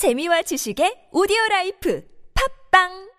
재미와 지식의 오디오 라이프. 팝빵!